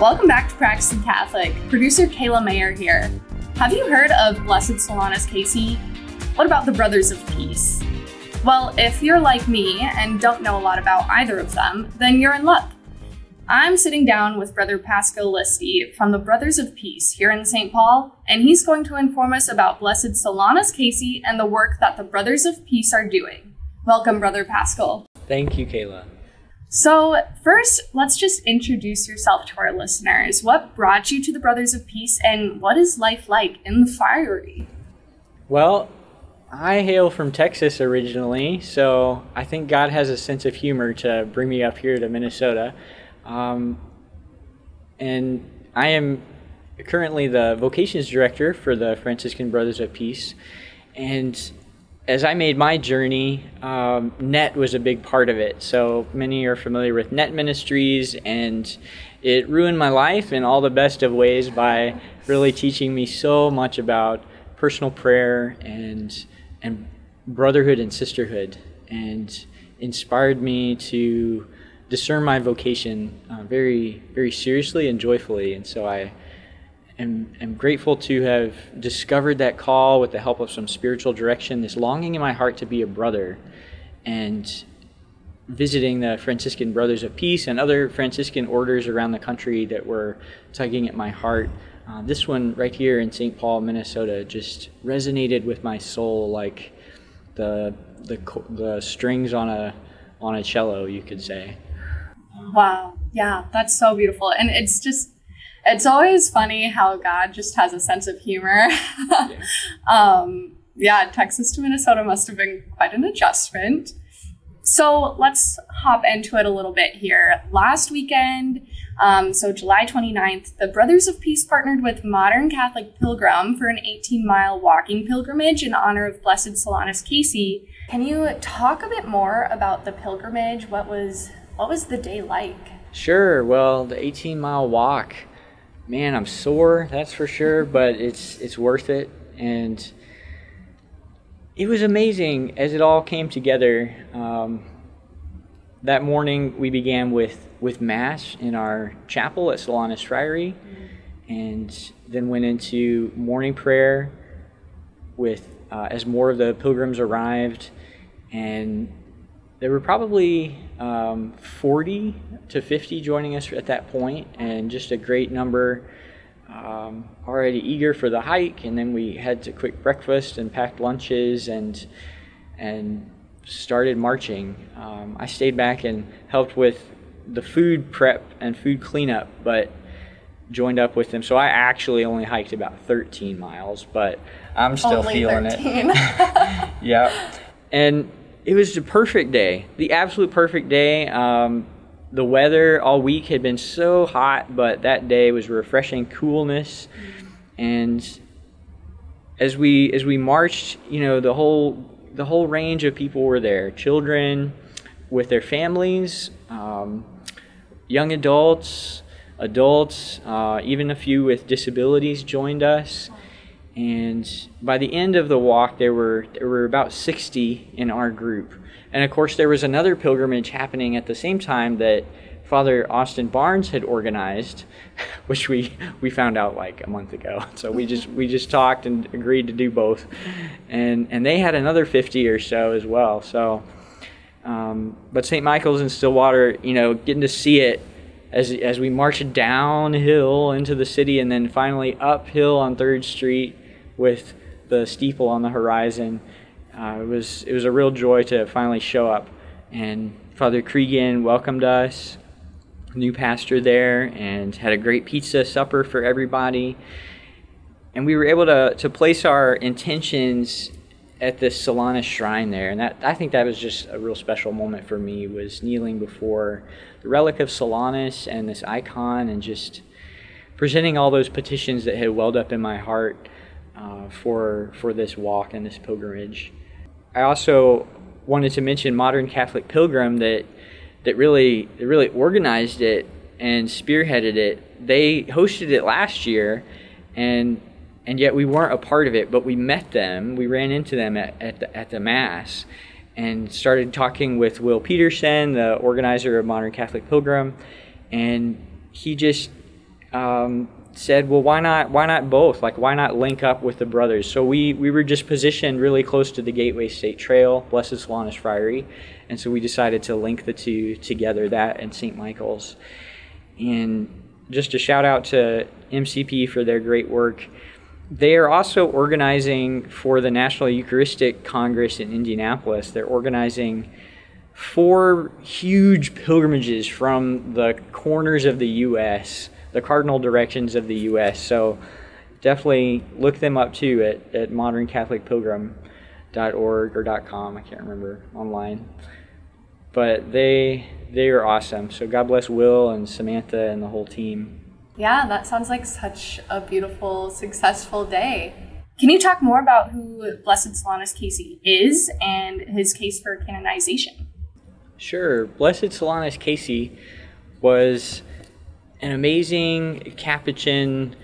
Welcome back to Practicing Catholic. Producer Kayla Mayer here. Have you heard of Blessed Solanus Casey? What about the Brothers of Peace? Well, if you're like me and don't know a lot about either of them, then you're in luck. I'm sitting down with Brother Paschal Listi from the Brothers of Peace here in St. Paul, and he's going to inform us about Blessed Solanus Casey and the work that the Brothers of Peace are doing. Welcome, Brother Paschal. Thank you, Kayla. So, first, let's just introduce yourself to our listeners. What brought you to the Brothers of Peace, and what is life like in the Friary? Well, I hail from Texas originally, so I think God has a sense of humor to bring me up here to Minnesota. Um, and I am currently the vocations director for the Franciscan Brothers of Peace. And as I made my journey, um, NET was a big part of it. So many are familiar with NET Ministries, and it ruined my life in all the best of ways by really teaching me so much about personal prayer and and brotherhood and sisterhood, and inspired me to discern my vocation uh, very very seriously and joyfully. And so I am, am grateful to have discovered that call with the help of some spiritual direction, this longing in my heart to be a brother, and visiting the Franciscan Brothers of Peace and other Franciscan orders around the country that were tugging at my heart. Uh, this one right here in St. Paul, Minnesota, just resonated with my soul like the the the strings on a on a cello, you could say. Wow, yeah, that's so beautiful, and it's just it's always funny how God just has a sense of humor. yeah. Um, yeah, Texas to Minnesota must have been quite an adjustment. So let's hop into it a little bit here. Last weekend, um, so July 29th, the Brothers of Peace partnered with Modern Catholic Pilgrim for an 18 mile walking pilgrimage in honor of Blessed Solanus Casey. Can you talk a bit more about the pilgrimage? What was what was the day like? Sure. Well, the 18 mile walk man, I'm sore, that's for sure, but it's it's worth it. And it was amazing as it all came together. Um, that morning, we began with with mass in our chapel at Solanus Friary, and then went into morning prayer with uh, as more of the pilgrims arrived, and there were probably um, 40 to 50 joining us at that point, and just a great number um, already eager for the hike. And then we had to quick breakfast and packed lunches and and started marching. Um, I stayed back and helped with the food prep and food cleanup, but joined up with them. So I actually only hiked about 13 miles, but I'm still only feeling 13. it. yeah. And it was the perfect day, the absolute perfect day. Um, the weather all week had been so hot, but that day was refreshing coolness. And as we as we marched, you know, the whole the whole range of people were there: children with their families, um, young adults, adults, uh, even a few with disabilities joined us. And by the end of the walk, there were there were about 60 in our group. And of course, there was another pilgrimage happening at the same time that Father Austin Barnes had organized, which we we found out like a month ago. So we just we just talked and agreed to do both, and and they had another 50 or so as well. So, um, but St. Michael's in Stillwater, you know, getting to see it as as we marched downhill into the city and then finally uphill on Third Street with the steeple on the horizon. Uh, it was it was a real joy to finally show up, and Father Cregan welcomed us, new pastor there, and had a great pizza supper for everybody. And we were able to to place our intentions at this Solanus shrine there, and that I think that was just a real special moment for me. Was kneeling before the relic of Solanus and this icon, and just presenting all those petitions that had welled up in my heart uh, for for this walk and this pilgrimage. I also wanted to mention Modern Catholic Pilgrim that that really really organized it and spearheaded it. They hosted it last year, and and yet we weren't a part of it. But we met them. We ran into them at at the, at the mass, and started talking with Will Peterson, the organizer of Modern Catholic Pilgrim, and he just um, said, well, why not? Why not both? Like, why not link up with the brothers? So we we were just positioned really close to the Gateway State Trail, Blessed Solanus Friary, and so we decided to link the two together, that and St. Michael's. And just a shout out to MCP for their great work. They are also organizing for the National Eucharistic Congress in Indianapolis. They're organizing four huge pilgrimages from the corners of the U.S the cardinal directions of the U.S. So definitely look them up too at, at moderncatholicpilgrim.org or .com. I can't remember online. But they they are awesome. So God bless Will and Samantha and the whole team. Yeah, that sounds like such a beautiful, successful day. Can you talk more about who Blessed Solanus Casey is and his case for canonization? Sure. Blessed Solanus Casey was an amazing Capuchin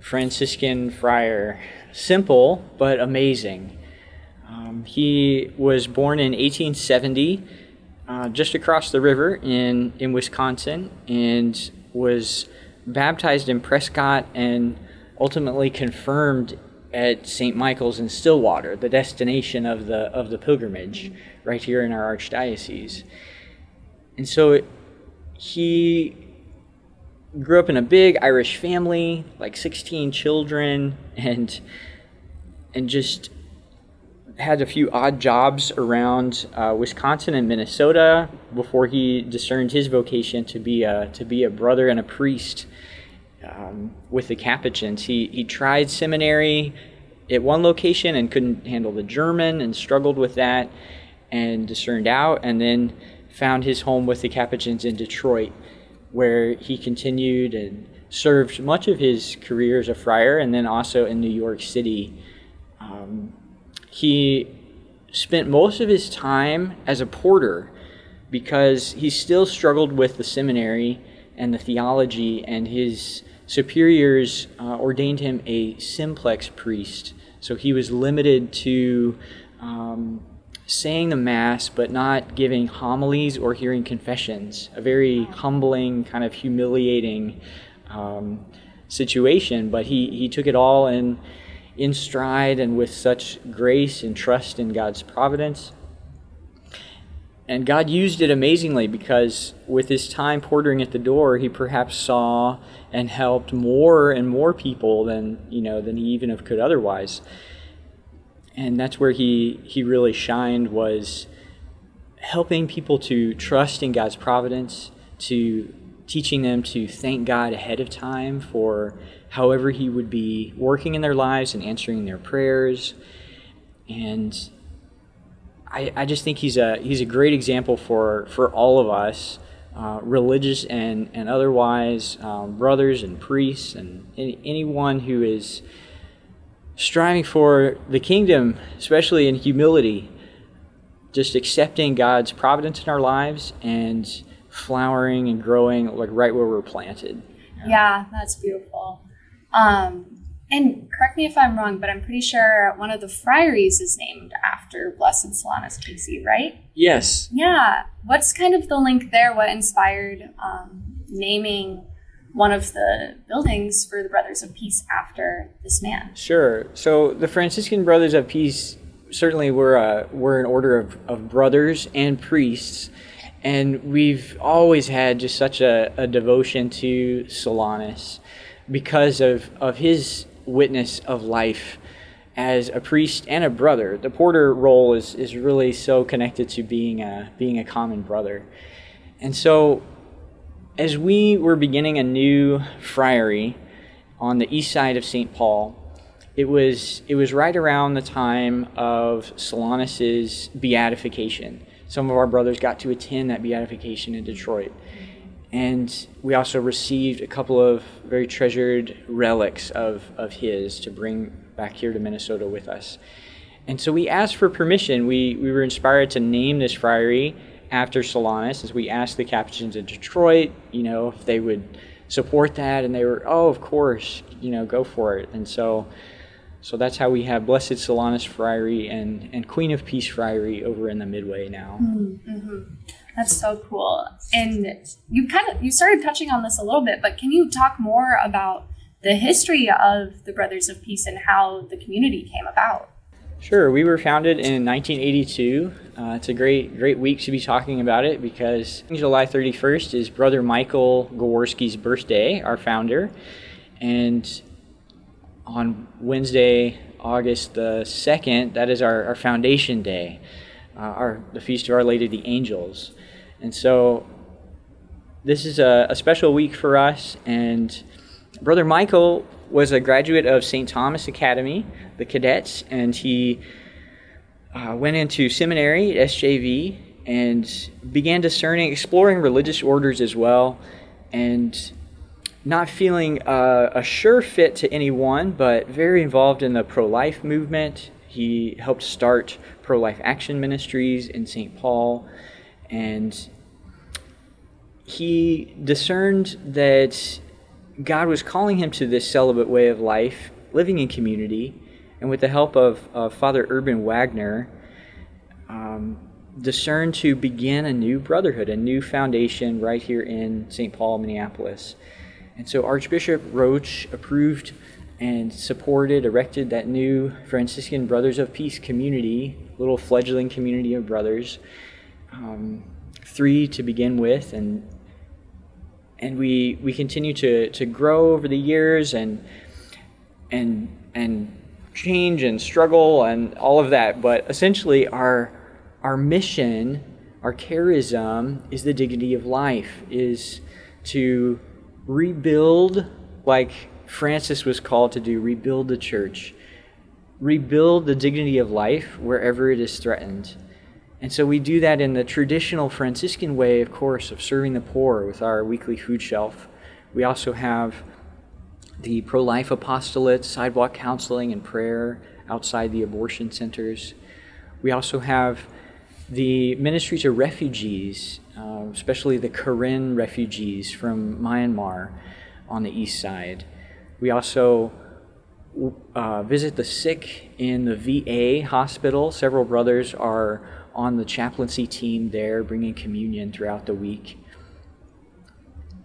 Franciscan friar. Simple, but amazing. Um, he was born in 1870, uh, just across the river in, in Wisconsin, and was baptized in Prescott and ultimately confirmed at St. Michael's in Stillwater, the destination of the of the pilgrimage, right here in our archdiocese. And so he grew up in a big Irish family, like 16 children, and and just had a few odd jobs around uh, Wisconsin and Minnesota before he discerned his vocation to be a to be a brother and a priest um, with the Capuchins. He he tried seminary at one location and couldn't handle the German and struggled with that, and discerned out, and then found his home with the Capuchins in Detroit where he continued and served much of his career as a friar and then also in New York City. Um, he spent most of his time as a porter because he still struggled with the seminary and the theology, and his superiors uh, ordained him a simplex priest. So he was limited to um, saying the Mass but not giving homilies or hearing confessions. A very humbling, kind of humiliating um, situation, but he, he took it all in, in stride and with such grace and trust in God's providence. And God used it amazingly because with his time portering at the door, he perhaps saw and helped more and more people than, you know, than he even could otherwise and that's where he he really shined was helping people to trust in God's providence, to teaching them to thank God ahead of time for however he would be working in their lives and answering their prayers. And I, I just think he's a he's a great example for, for all of us, uh, religious and, and otherwise, um, brothers and priests and any, anyone who is striving for the kingdom, especially in humility, just accepting God's providence in our lives and flowering and growing like right where we're planted. Yeah, yeah that's beautiful. Um, and correct me if I'm wrong, but I'm pretty sure one of the friaries is named after Blessed Solanus Casey, right? Yes. Yeah. What's kind of the link there? What inspired um, naming one of the buildings for the Brothers of Peace after this man. Sure. So the Franciscan Brothers of Peace certainly were uh, were an order of, of brothers and priests, and we've always had just such a, a devotion to Solanus because of, of his witness of life as a priest and a brother. The porter role is, is really so connected to being a, being a common brother. And so as we were beginning a new friary on the east side of St. Paul, it was it was right around the time of Solanus's beatification. Some of our brothers got to attend that beatification in Detroit. And we also received a couple of very treasured relics of, of his to bring back here to Minnesota with us. And so we asked for permission. We, we were inspired to name this friary after Solanus, as we asked the Capuchins in Detroit, you know, if they would support that, and they were, oh, of course, you know, go for it. And so, so that's how we have Blessed Solanus Friary and, and Queen of Peace Friary over in the Midway now. Mm-hmm. That's so cool. And you kind of you started touching on this a little bit, but can you talk more about the history of the Brothers of Peace and how the community came about? Sure. We were founded in 1982. Uh, it's a great, great week to be talking about it because July 31st is Brother Michael Gaworski's birthday, our founder, and on Wednesday, August the 2nd, that is our, our foundation day, uh, our the feast of Our Lady of the Angels. And so this is a, a special week for us. And Brother Michael was a graduate of St. Thomas Academy, the cadets, and he uh, went into seminary at SJV and began discerning, exploring religious orders as well, and not feeling uh, a sure fit to anyone, but very involved in the pro life movement. He helped start pro life action ministries in St. Paul and he discerned that God was calling him to this celibate way of life, living in community, and with the help of, of Father Urban Wagner, um, discerned to begin a new brotherhood, a new foundation right here in St. Paul, Minneapolis. And so Archbishop Roach approved and supported, erected that new Franciscan Brothers of Peace community, little fledgling community of brothers um, three to begin with, and and we we continue to to grow over the years and and and change and struggle and all of that. But essentially, our our mission, our charism, is the dignity of life, is to rebuild like Francis was called to do, rebuild the church, rebuild the dignity of life wherever it is threatened. And so we do that in the traditional Franciscan way, of course, of serving the poor with our weekly food shelf. We also have the pro life apostolate, sidewalk counseling and prayer outside the abortion centers. We also have the ministry to refugees, uh, especially the Karen refugees from Myanmar on the east side. We also uh, visit the sick in the VA hospital. Several brothers are on the chaplaincy team there, bringing communion throughout the week.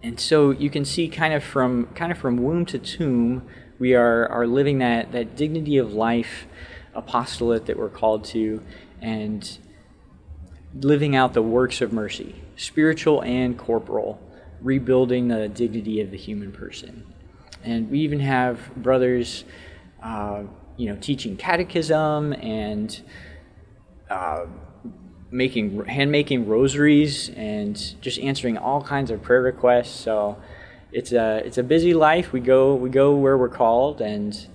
And so you can see kind of from kind of from womb to tomb, we are, are living that, that dignity of life apostolate that we're called to and living out the works of mercy, spiritual and corporal, rebuilding the dignity of the human person. And we even have brothers, uh, you know, teaching catechism and uh, making hand making rosaries and just answering all kinds of prayer requests. So it's a it's a busy life. We go we go where we're called and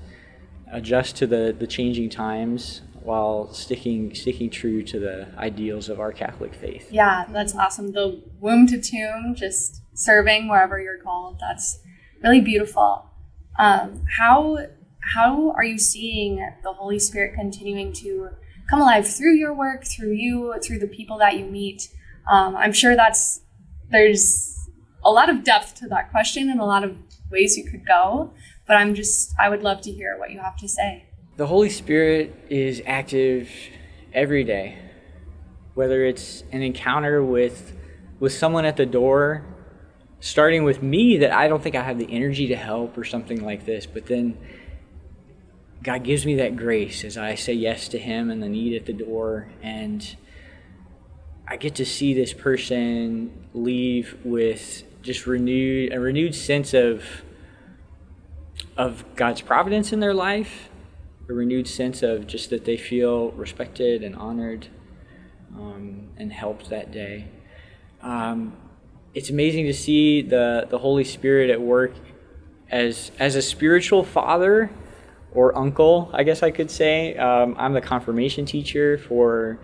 adjust to the, the changing times while sticking sticking true to the ideals of our Catholic faith. Yeah, that's awesome. The womb to tomb, just serving wherever you're called. That's really beautiful. Um, how how are you seeing the Holy Spirit continuing to come alive through your work, through you, through the people that you meet. Um, I'm sure that's there's a lot of depth to that question and a lot of ways you could go. But I'm just I would love to hear what you have to say. The Holy Spirit is active every day, whether it's an encounter with with someone at the door, starting with me that I don't think I have the energy to help or something like this, but then God gives me that grace as I say yes to Him and the need at the door, and I get to see this person leave with just renewed a renewed sense of of God's providence in their life, a renewed sense of just that they feel respected and honored um, and helped that day. Um, it's amazing to see the the Holy Spirit at work as as a spiritual father or uncle, I guess I could say. Um, I'm the confirmation teacher for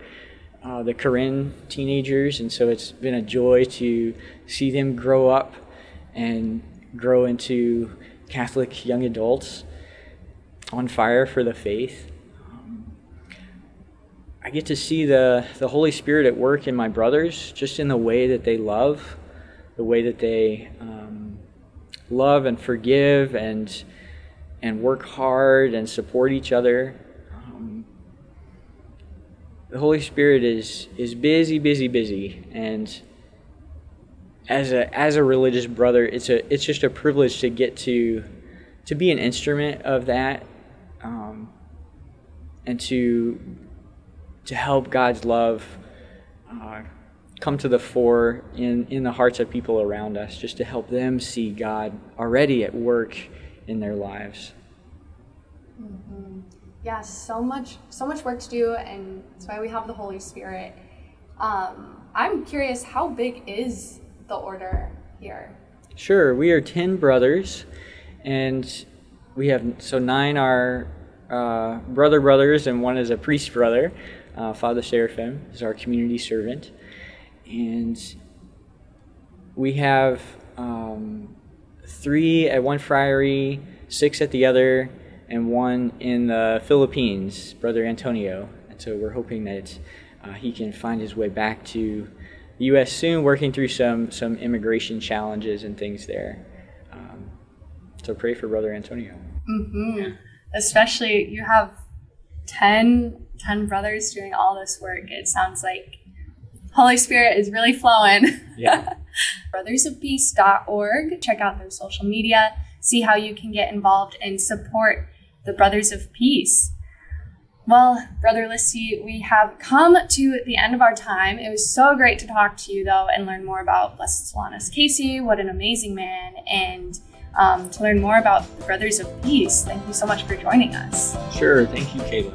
uh, the Karen teenagers, and so it's been a joy to see them grow up and grow into Catholic young adults on fire for the faith. I get to see the, the Holy Spirit at work in my brothers, just in the way that they love, the way that they um, love and forgive and and work hard and support each other. Um, the Holy Spirit is is busy, busy, busy, and as a as a religious brother, it's a it's just a privilege to get to to be an instrument of that, um, and to to help God's love uh, come to the fore in in the hearts of people around us, just to help them see God already at work in their lives. Mm-hmm. Yeah, so much so much work to do, and that's why we have the Holy Spirit. Um, I'm curious, how big is the order here? Sure, we are 10 brothers, and we have so nine are uh, brother brothers, and one is a priest brother. Uh, Father Seraphim is our community servant, and we have um, three at one friary, six at the other, and one in the Philippines, Brother Antonio. And so we're hoping that uh, he can find his way back to the U.S. soon, working through some some immigration challenges and things there. Um, so pray for Brother Antonio. Mm-hmm. Especially, you have 10, 10 brothers doing all this work. It sounds like Holy Spirit is really flowing. Yeah. Brothersofpeace.org. Check out their social media. See how you can get involved and support the Brothers of Peace. Well, Brother Listi, we have come to the end of our time. It was so great to talk to you, though, and learn more about Blessed Solanus Casey. What an amazing man. And um, to learn more about the Brothers of Peace. Thank you so much for joining us. Sure. Thank you, Kayla.